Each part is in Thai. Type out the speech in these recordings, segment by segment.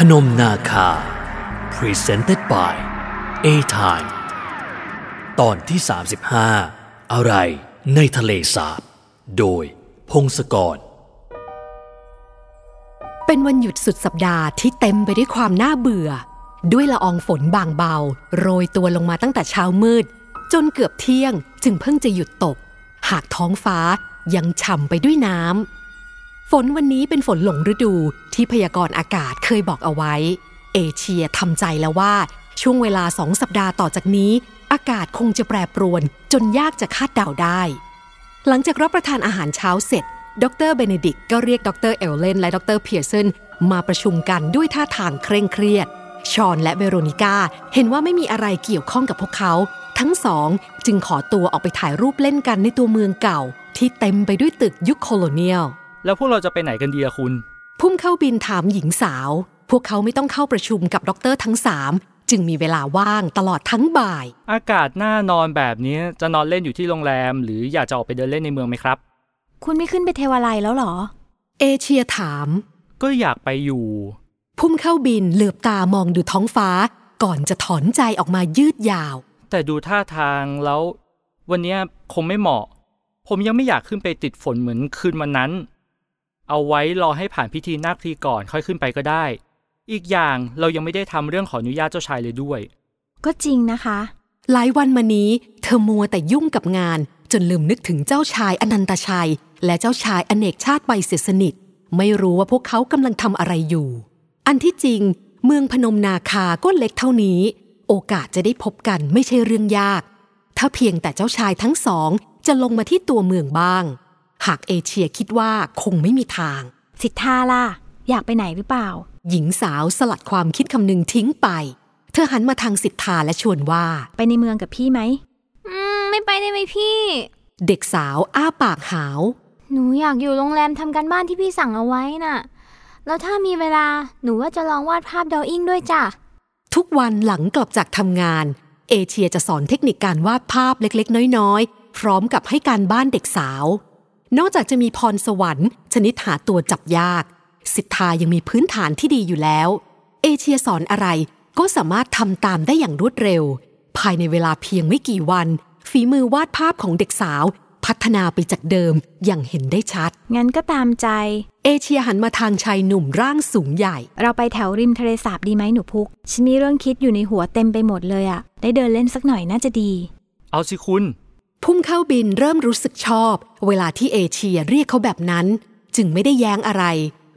พนมนาคา Presented by A Time ตอนที่ 35 อะไรในทะเลสาบ โดยพงศกร เป็นวันหยุดสุดสัปดาห์ที่เต็มไปด้วยความน่าเบื่อ ด้วยละอองฝนบางเบา โรยตัวลงมาตั้งแต่เช้ามืด จนเกือบเที่ยงจึงเพิ่งจะหยุดตก หากท้องฟ้ายังฉ่ำไปด้วยน้ำ นวันนี้เป็นฝนหลงฤดูที่พยากรณ์อากาศเคยบอกเอาไว้ เอเชียทำใจแล้วว่า ช่วงเวลาสองสัปดาห์ต่อจากนี้ อากาศคงจะแปรปรวน จนยากจะคาดเดาได้ หลังจากรับประทานอาหารเช้าเสร็จ ดรเบเนดิกก็เรียกดรเอลเลนและดรเพียร์สันมาประชุมกันด้วยท่าทางเคร่งเครียด ชอนและเวโรนิก้าเห็นว่าไม่มีอะไรเกี่ยวข้องกับพวกเขา ทั้งสองจึงขอตัวออกไปถ่ายรูปเล่นกันในตัวเมืองเก่า ที่เต็มไปด้วยตึกยุค colonial แล้วพวกเราจะไปไหนกันดีอะคุณ พุ่มข้าวบิณฑ์ถามหญิงสาว พวกเขาไม่ต้องเข้าประชุมกับด็อกเตอร์ทั้งสามจึงมีเวลาว่างตลอดทั้งบ่าย อากาศน่านอนแบบนี้จะนอนเล่นอยู่ที่โรงแรม หรืออยากจะออกไปเดินเล่นในเมืองไหมครับ คุณไม่ขึ้นไปเทวาลัยแล้วเหรอ เอเชียถาม ก็อยากไปอยู่ พุ่มข้าวบิณฑ์เหลือบตามองดูท้องฟ้า ก่อนจะถอนใจออกมายืดยาว แต่ดูท่าทางแล้ว วันเนี้ยคงไม่เหมาะ ผมยังไม่อยากขึ้นไปติดฝนเหมือนคืนวันนั้น เอาไว้รอให้ผ่านพิธีนาคพลีก่อนค่อยขึ้นไปก็ได้ อีกอย่างเรายังไม่ได้ทำเรื่องขออนุญาตเจ้าชายเลยด้วย ก็จริงนะคะ หลายวันมานี้ เธอมัวแต่ยุ่งกับงาน จนลืมนึกถึงเจ้าชายอนันตชัย และเจ้าชายอเนกชาติใบเสียสนิท ไม่รู้ว่าพวกเขากำลังทำอะไรอยู่ อันที่จริง เมืองพนมนาคาก็เล็กเท่านี้ โอกาสจะได้พบกันไม่ใช่เรื่องยาก ถ้าเพียงแต่เจ้าชายทั้งสองจะลงมาที่ตัวเมืองบ้าง หากเอเชียคิดว่าคงไม่มีทาง สิทธาล่ะ อยากไปไหนหรือเปล่า หญิงสาวสลัดความคิดคำนึงทิ้งไป เธอหันมาทางสิทธาและชวนว่า ไปในเมืองกับพี่ไหม อืม ไม่ไปได้ไหมพี่ เด็กสาวอ้าปากหาว หนูอยากอยู่โรงแรมทำการบ้านที่พี่สั่งเอาไว้น่ะ แล้วถ้ามีเวลาหนูว่าจะลองวาดภาพดออิ่งด้วยจ้ะ ทุกวันหลังกลับจากทำงาน เอเชียจะสอนเทคนิคการวาดภาพเล็กๆ น้อยๆ พร้อมกับให้การบ้านเด็กสาว นอกจากจะมีพรสวรรค์ ชนิดหาตัวจับยาก สิทธายังมีพื้นฐานที่ดีอยู่แล้ว เอเชียสอนอะไรก็สามารถทำตามได้อย่างรวดเร็ว ภายในเวลาเพียงไม่กี่วัน ฝีมือวาดภาพของเด็กสาว พัฒนาไปจากเดิมอย่างเห็นได้ชัด งั้นก็ตามใจ เอเชียหันมาทางชายหนุ่มร่างสูงใหญ่ เราไปแถวริมทะเลสาบดีไหมหนูพุกฉันมีเรื่องคิดอยู่ในหัวเต็มไปหมดเลยอะได้เดินเล่นสักหน่อยน่าจะดี เอาสิคุณ พุ่มเข้าบินเริ่มรู้สึกชอบ เวลาที่เอเชียเรียกเขาแบบนั้น จึงไม่ได้แย้งอะไร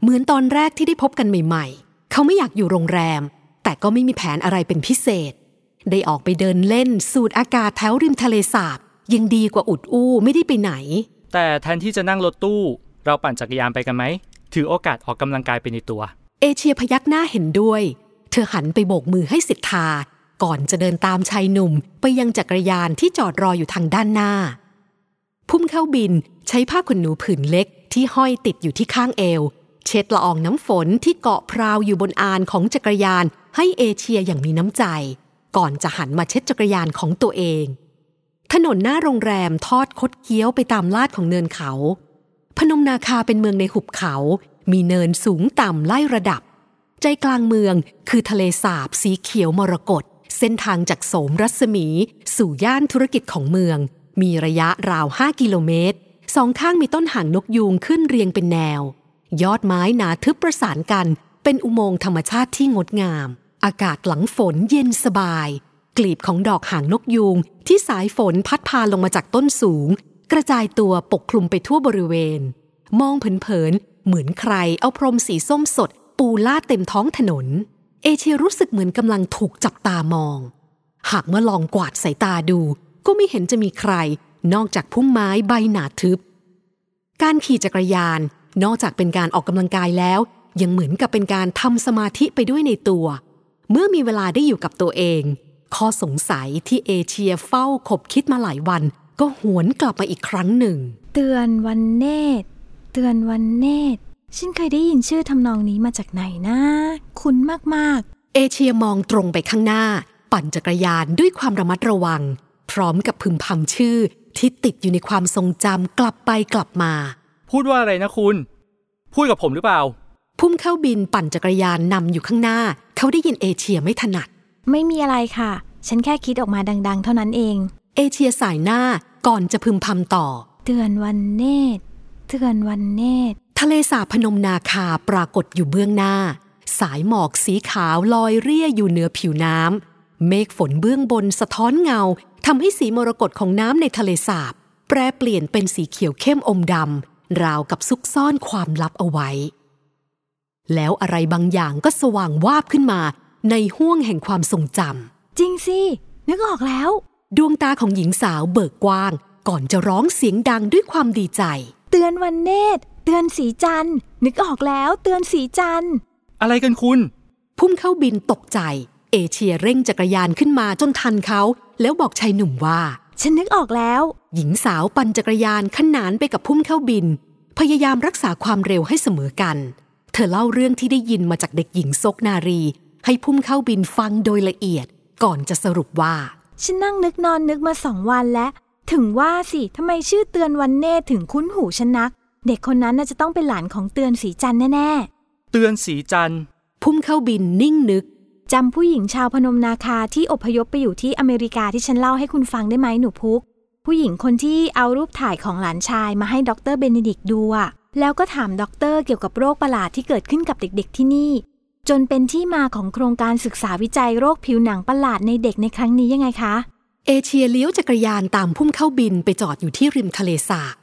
เหมือนตอนแรกที่ได้พบกันใหม่ ๆ เขาไม่อยากอยู่โรงแรม แต่ก็ไม่มีแผนอะไรเป็นพิเศษ ได้ออกไปเดินเล่นสูดอากาศแถวริมทะเลสาบ ยังดีกว่าอุดอู้ไม่ได้ไปไหน แต่แทนที่จะนั่งรถตู้ เราปั่นจักรยานไปกันไหมถือโอกาสออกกำลังกายไปในตัว เอเชียพยักหน้าเห็นด้วย เธอหันไปโบกมือให้สิทธา ก่อนจะเดินตามชายหนุ่มไปยังจักรยานที่จอดรออยู่ทางด้านหน้า พุ่มเข้าบินใช้ผ้าขนหนูผืนเล็กที่ห้อยติดอยู่ที่ข้างเอว เช็ดละอองน้ำฝนที่เกาะพราวอยู่บนอานของจักรยานให้เอเชียอย่างมีน้ำใจ ก่อนจะหันมาเช็ดจักรยานของตัวเอง ถนนหน้าโรงแรมทอดคดเคี้ยวไปตามลาดของเนินเขา พนมนาคาเป็นเมืองในหุบเขา มีเนินสูงต่ำไล่ระดับ ใจกลางเมืองคือทะเลสาบสีเขียวมรกต เส้นทางจากโสมรัศมี สู่ย่านธุรกิจของเมือง มีระยะราว 5 กิโลเมตร สองข้างมีต้นหางนกยูงขึ้นเรียงเป็นแนว ยอดไม้หนาทึบประสานกัน เป็นอุโมงค์ธรรมชาติที่งดงาม อากาศหลังฝนเย็นสบาย กลีบของดอกหางนกยูง ที่สายฝนพัดพาลงมาจากต้นสูง กระจายตัวปกคลุมไปทั่วบริเวณ มองเผินๆเหมือนใครเอาพรมสีส้มสดปูลาดเต็มท้องถนน เอเชียรู้สึกเหมือนกำลังถูกจับตามอง หากเมื่อลองกวาดสายตาดู ก็ไม่เห็นจะมีใคร นอกจากพุ่มไม้ใบหนาทึบ การขี่จักรยาน นอกจากเป็นการออกกำลังกายแล้ว ยังเหมือนกับเป็นการทำสมาธิไปด้วยในตัว เมื่อมีเวลาได้อยู่กับตัวเอง ข้อสงสัยที่เอเชียเฝ้าคบคิดมาหลายวัน ก็หวนกลับมาอีกครั้งหนึ่ง เตือนวันเนตรเตือนวันเนตร ฉันเคยได้ยินชื่อทำนองนี้มาจากไหนนะ คุ้นมากเอเชียมองตรงไปข้างหน้า ปั่นจักรยานด้วยความระมัดระวัง พร้อมกับพึมพำชื่อที่ติดอยู่ในความทรงจำกลับไปกลับมา พูดว่าอะไรนะคุณ พูดกับผมหรือเปล่า พุ่มเข้าบินปั่นจักรยานนำอยู่ข้างหน้า เขาได้ยินเอเชียไม่ถนัด ไม่มีอะไรค่ะ ฉันแค่คิดออกมาดัง ๆ เท่านั้นเอง เอเชียสายหน้าก่อนจะพึมพำต่อ เตือนวันเนตรเตือนวันเนตร ทะเลสาบพนมนาคาปรากฏอยู่เบื้องหน้า สายหมอกสีขาวลอยเรี่ยอยู่เหนือผิวน้ำเมฆฝนเบื้องบนสะท้อนเงาทำให้สีมรกตของน้ำในทะเลสาบ แปรเปลี่ยนเป็นสีเขียวเข้มอมดำราวกับซุกซ่อนความลับเอาไว้ แล้วอะไรบางอย่างก็สว่างวาบขึ้นมาในห้วงแห่งความทรงจำจริงสิ นึกออกแล้ว ดวงตาของหญิงสาวเบิกกว้าง ก่อนจะร้องเสียงดังด้วยความดีใจ เตือนวันเนตร เตือนสีจันทร์นึกออกแล้วเตือนสีจันทร์อะไรกันคุณ พุ่มเข้าบินตกใจ เอเชียเร่งจักรยานขึ้นมาจนทันเขา แล้วบอกชายหนุ่มว่า ฉันนึกออกแล้ว หญิงสาวปั่นจักรยานขนานไปกับพุ่มเข้าบิน พยายามรักษาความเร็วให้เสมอกัน เธอเล่าเรื่องที่ได้ยินมาจากเด็กหญิงซกนารี ให้พุ่มเข้าบินฟังโดยละเอียด ก่อนจะสรุปว่า ฉันนั่งนึกนอนนึกมาสองวันแล้ว ถึงว่าสิทำไมชื่อเตือนวันเนตรถึงคุ้นหูฉันนัก เด็กคนนั้นน่าจะต้องเป็นหลานของเตือนสีจันทร์แน่เตือนสีจันทร์พุ่มข้าวบิณฑ์นิ่งนึกๆจำผู้หญิงชาวพนมนาคาที่อพยพไปอยู่ที่อเมริกาที่ฉันเล่าให้คุณฟังได้ไหมหนูพุก ผู้หญิงคนที่เอารูปถ่ายของหลานชายมาให้ดรเบเนดิกต์ดูอะแล้วก็ถามด็อกเตอร์เกี่ยวกับโรคประหลาดที่เกิดขึ้นกับเด็กๆที่นี่ จนเป็นที่มาของโครงการศึกษาวิจัยโรคผิวหนังประหลาดในเด็กในครั้งนี้ยังไงคะ เอเชียเลี้ยวจักรยานตามพุ่มเข้าบินไปจอดอยู่ที่ริมทะเลสาบ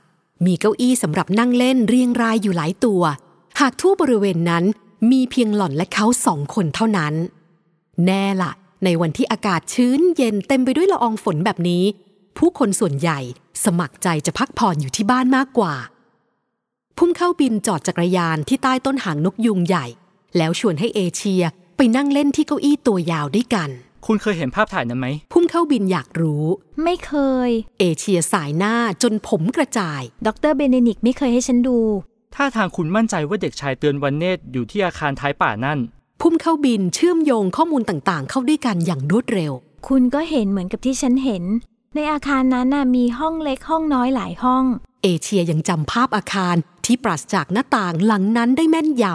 มีเก้าอี้สำหรับนั่งเล่นเรียงรายอยู่หลายตัว หากทั่วบริเวณนั้นมีเพียงหล่อนและเขาสองคนเท่านั้น แน่ละในวันที่อากาศชื้นเย็นเต็มไปด้วยละอองฝนแบบนี้ ผู้คนส่วนใหญ่สมัครใจจะพักผ่อนอยู่ที่บ้านมากกว่า พุ่มเข้าบินจอดจักรยานที่ใต้ต้นหางนกยุงใหญ่ แล้วชวนให้เอเชียไปนั่งเล่นที่เก้าอี้ตัวยาวด้วยกัน คุณเคยเห็นภาพถ่ายนั้นไหม พุ่มข้าวบิณฑ์อยากรู้ ไม่เคย เอเชียสายหน้าจนผมกระจาย ดรเบเนดิกต์ไม่เคยให้ฉันดู ท่าทางคุณมั่นใจว่าเด็กชายเตือนวันเนตรอยู่ที่อาคารท้ายป่านั่น พุ่มข้าวบิณฑ์เชื่อมโยงข้อมูลต่างๆ เข้าด้วยกันอย่างรวดเร็ว คุณก็เห็นเหมือนกับที่ฉันเห็น ในอาคารนั้นน่ะมีห้องเล็กห้องน้อยหลายห้อง เอเชียยังจำภาพอาคารที่ปราศจากหน้าต่างหลังนั้นได้แม่นย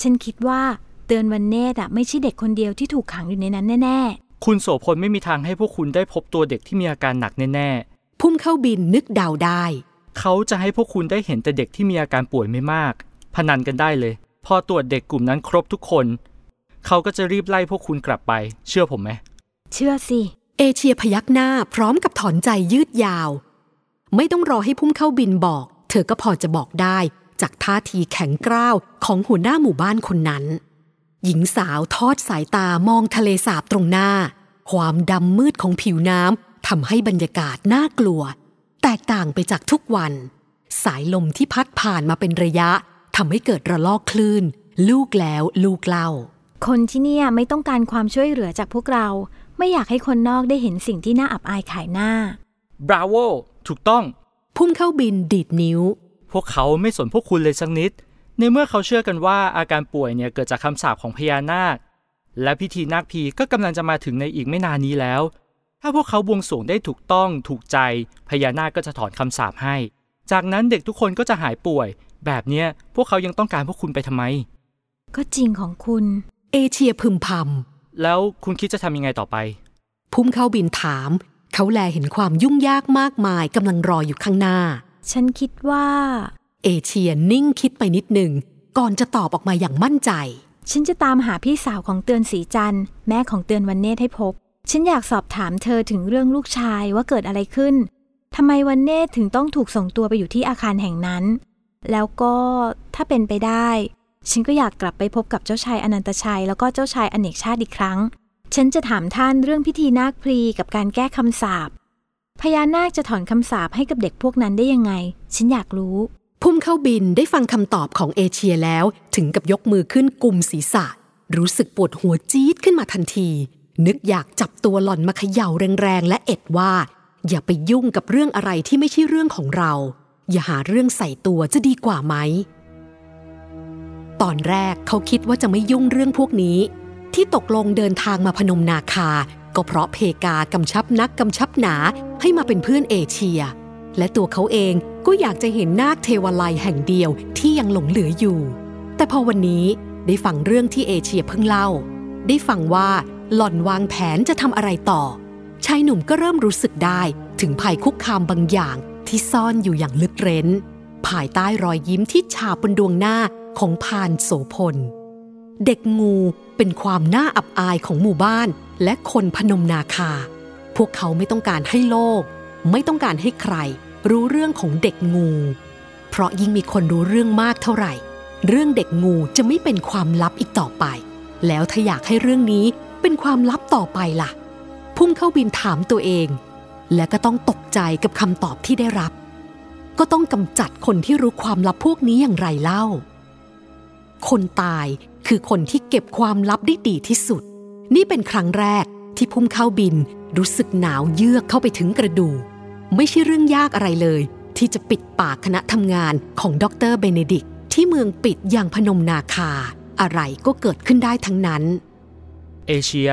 ฉันคิดว่าเตือนวันเนตรอะไม่ใช่เด็กคนเดียวที่ถูกขังอยู่ในนั้นแน่ คุณโสพลไม่มีทางให้พวกคุณได้พบตัวเด็กที่มีอาการหนักแน่ำพุ่มเข้าบินนึกเดาได้ๆเขาจะให้พวกคุณได้เห็นแต่เด็กที่มีอาการป่วยไม่มาก พนันกันได้เลย พอตรวจเด็กกลุ่มนั้นครบทุกคน เขาก็จะรีบไล่พวกคุณกลับไป เชื่อผมไหมๆเชื่อสิ เอเชียพยักหน้าพร้อมกับถอนใจยืดยาว ไม่ต้องรอให้พุ่มเข้าบินบอก เธอก็พอจะบอกได้ จากท่าทีแข็งกร้าวของหัวหน้าหมู่บ้านคนนั้น หญิงสาวทอดสายตามองทะเลสาบตรงหน้า ความดำมืดของผิวน้ำทำให้บรรยากาศน่ากลัว แตกต่างไปจากทุกวัน สายลมที่พัดผ่านมาเป็นระยะทำให้เกิดระลอกคลื่น ลูกแล้วลูกเล่า คนที่เนี่ยไม่ต้องการความช่วยเหลือจากพวกเรา ไม่อยากให้คนนอกได้เห็นสิ่งที่น่าอับอายขายหน้าบราโวถูกต้อง พุ่มเข้าบินดีดนิ้ว พวกเขาไม่สนพวกคุณเลยสักนิด ในเมื่อเขาเชื่อกันว่าอาการป่วยเนี่ยเกิดจากคำสาปของพญานาค และพิธีนาคพีก็กำลังจะมาถึงในอีกไม่นานนี้แล้ว ถ้าพวกเขาบวงสรวงได้ถูกต้องถูกใจพญานาคก็จะถอนคำสาปให้ จากนั้นเด็กทุกคนก็จะหายป่วย แบบเนี้ยพวกเขายังต้องการพวกคุณไปทำไม ก็จริงของคุณ เอเชียพึมพแล้วคุณคิดจะทำยังไงต่อไปำพุ่มเข้าบินถาม เขาแลเห็นความยุ่งยากมากมายกำลังรออยู่ข้างหน้า ฉันคิดว่า เอเชียนิ่งคิดไปนิดหนึ่ง ก่อนจะตอบออกมาอย่างมั่นใจ ฉันจะตามหาพี่สาวของเตือนสีจันแม่ของเตือนวันเนตให้พบ ฉันอยากสอบถามเธอถึงเรื่องลูกชายว่าเกิดอะไรขึ้นทำไมวันเนตถึงต้องถูกส่งตัวไปอยู่ที่อาคารแห่งนั้น แล้วก็ถ้าเป็นไปได้ ฉันก็อยากกลับไปพบกับเจ้าชายอนันตชัย แล้วก็เจ้าชายอเนกชาติอีกครั้ง ฉันจะถามท่านเรื่องพิธีนาคพลีกับการแก้คำสาปพญานาคจะถอนคำสาปให้กับเด็กพวกนั้นได้ยังไง ฉันอยากรู้ พุ่มเข้าบินได้ฟังคำตอบของเอเชียแล้วถึงกับยกมือขึ้นกลุ่มศีรษะ รู้สึกปวดหัวจี๊ดขึ้นมาทันที นึกอยากจับตัวหล่อนมาเขย่าแรงๆ และเอ็ดว่า อย่าไปยุ่งกับเรื่องอะไรที่ไม่ใช่เรื่องของเรา อย่าหาเรื่องใส่ตัวจะดีกว่าไหม ตอนแรกเขาคิดว่าจะไม่ยุ่งเรื่องพวกนี้ ที่ตกลงเดินทางมาพนมนาคา ก็เพราะเพกากำชับนักกำชับหนาให้มาเป็นเพื่อนเอเชีย และตัวเขาเอง ก็อยากจะเห็นนาคเทวาลัยแห่งเดียวที่ยังหลงเหลืออยู่ แต่พอวันนี้ได้ฟังเรื่องที่เอเชียเพิ่งเล่า ได้ฟังว่าหล่อนวางแผนจะทำอะไรต่อ ชายหนุ่มก็เริ่มรู้สึกได้ถึงภัยคุกคามบางอย่างที่ซ่อนอยู่อย่างลึกเร้น ภายใต้รอยยิ้มที่ฉาบบนดวงหน้าของพานโสพล เด็กงูเป็นความน่าอับอายของหมู่บ้านและคนพนมนาคา พวกเขาไม่ต้องการให้โลก ไม่ต้องการให้ใคร รู้เรื่องของเด็กงู เพราะยิ่งมีคนรู้เรื่องมากเท่าไหร่ เรื่องเด็กงูจะไม่เป็นความลับอีกต่อไป แล้วถ้าอยากให้เรื่องนี้เป็นความลับต่อไปล่ะ พุ่งเข้าบินถามตัวเอง และก็ต้องตกใจกับคำตอบที่ได้รับ ก็ต้องกำจัดคนที่รู้ความลับพวกนี้อย่างไรเล่า คนตายคือคนที่เก็บความลับได้ดีที่สุด นี่เป็นครั้งแรกที่พุ่มเข้าบินรู้สึกหนาวเยือกเข้าไปถึงกระดูก ไม่ใช่เรื่องยากอะไรเลย ที่จะปิดปากคณะทำงานของดรเบเนดิกที่เมืองปิดอย่างพนมนาคา อะไรก็เกิดขึ้นได้ทั้งนั้น เอเชีย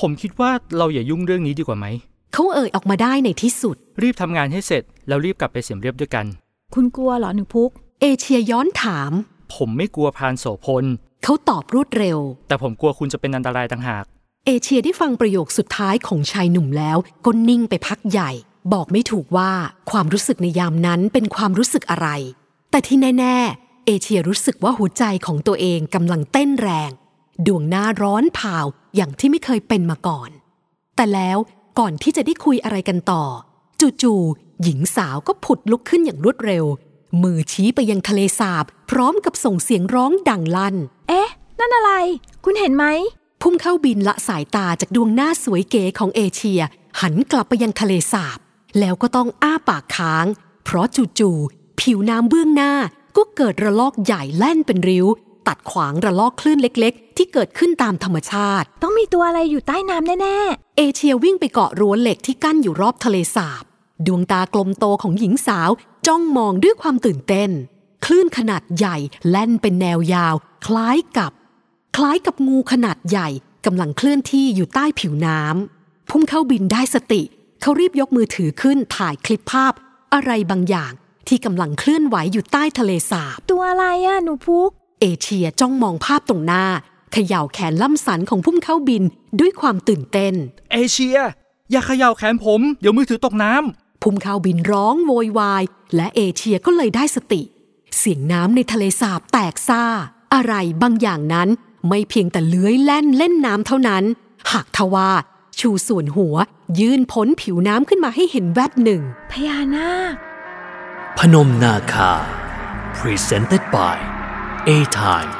ผมคิดว่าเราอย่ายุ่งเรื่องนี้ดีกว่าไหม เขาเอ่ยออกมาได้ในที่สุด รีบทำงานให้เสร็จ แล้วรีบกลับไปเสียมเรียบด้วยกัน คุณกลัวเหรอหนูพุก เอเชียย้อนถาม ผมไม่กลัวพรานโสพล เขาตอบรวดเร็ว แต่ผมกลัวคุณจะเป็นอันตรายต่างหาก เอเชียได้ฟังประโยคสุดท้ายของชายหนุ่มแล้วก็นิ่งไปพักใหญ่ บอกไม่ถูกว่าความรู้สึกในยามนั้นเป็นความรู้สึกอะไร แต่ที่แน่ ๆ เอเชียรู้สึกว่าหัวใจของตัวเองกำลังเต้นแรง ดวงหน้าร้อนเผาอย่างที่ไม่เคยเป็นมาก่อน แต่แล้วก่อนที่จะได้คุยอะไรกันต่อ จู่ๆหญิงสาวก็ผุดลุกขึ้นอย่างรวดเร็ว มือชี้ไปยังทะเลสาบ พร้อมกับส่งเสียงร้องดังลั่น เอ๊ะ นั่นอะไร คุณเห็นไหมพุ่งเข้าบินละสายตาจากดวงหน้าสวยเก๋ของเอเชีย หันกลับไปยังทะเลสาบ แล้วก็ต้องอ้าปากค้าง เพราะจู่ๆผิวน้ำเบื้องหน้าก็เกิดระลอกใหญ่แล่นเป็นริ้ว ตัดขวางระลอกคลื่นเล็ก ๆ ที่เกิดขึ้นตามธรรมชาติ ต้องมีตัวอะไรอยู่ใต้น้ำแน่เอเชียวิ่งไปเกาะรั้วเหล็กที่กั้นอยู่รอบทะเลสาบ ดวงตากลมโตของหญิงสาวจ้องมองด้วยความตื่นเต้น คลื่นขนาดใหญ่แล่นเป็นแนวยาว คล้ายกับ คล้ายกับงูขนาดใหญ่กำลังเคลื่อนที่อยู่ใต้ผิวน้ำพุ่งเข้าบินได้สติ เขารีบยกมือถือขึ้นถ่ายคลิปภาพ อะไรบางอย่าง ที่กำลังเคลื่อนไหวอยู่ใต้ทะเลสาบๆตัวอะไรอะหนูพุก เอเชียจ้องมองภาพตรงหน้าเขย่าแขนล่ำสันของพุ่มเข้าบินด้วยความตื่นเต้น เอเชีย อย่าเขย่าแขนผม เดี๋ยวมือถือตกน้ำพุ่มข้าวบินร้องโวยวาย และเอเชียก็เลยได้สติ เสียงน้ำในทะเลสาบแตกซ่า อะไรบางอย่างนั้น ไม่เพียงแต่เลื้อยแล่นเล่นน้ำเท่านั้น หากทว่า ชูส่วนหัว ยื่นพ้นผิวน้ำขึ้นมาให้เห็นแวบหนึ่ง พญานาค พนมนาคา Presented by A Time